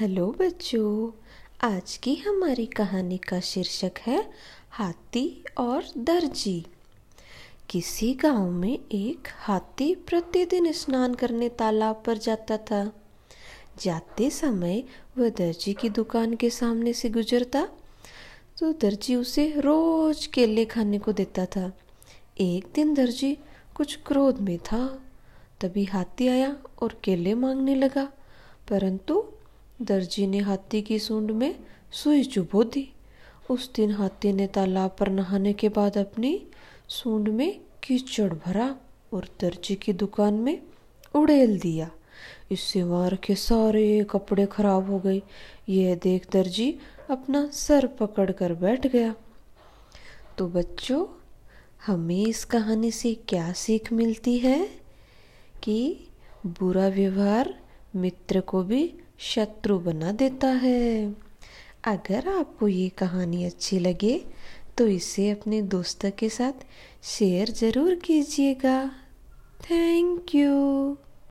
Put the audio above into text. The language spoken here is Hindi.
हेलो बच्चों, आज की हमारी कहानी का शीर्षक है हाथी और दर्जी। किसी गाँव में एक हाथी प्रतिदिन स्नान करने तालाब पर जाता था। जाते समय वह दर्जी की दुकान के सामने से गुजरता तो दर्जी उसे रोज केले खाने को देता था। एक दिन दर्जी कुछ क्रोध में था, तभी हाथी आया और केले मांगने लगा, परंतु दर्जी ने हाथी की सूंड में सुई चुभो दी। उस दिन हाथी ने तालाब पर नहाने के बाद अपनी सूंड में कीचड़ भरा और दर्जी की दुकान में उड़ेल दिया। इससे वार के सारे कपड़े खराब हो गए। यह देख दर्जी अपना सर पकड़ कर बैठ गया। तो बच्चों, हमें इस कहानी से क्या सीख मिलती है? कि बुरा व्यवहार मित्र को भी शत्रु बना देता है। अगर आपको ये कहानी अच्छी लगे तो इसे अपने दोस्तों के साथ शेयर ज़रूर कीजिएगा। Thank you.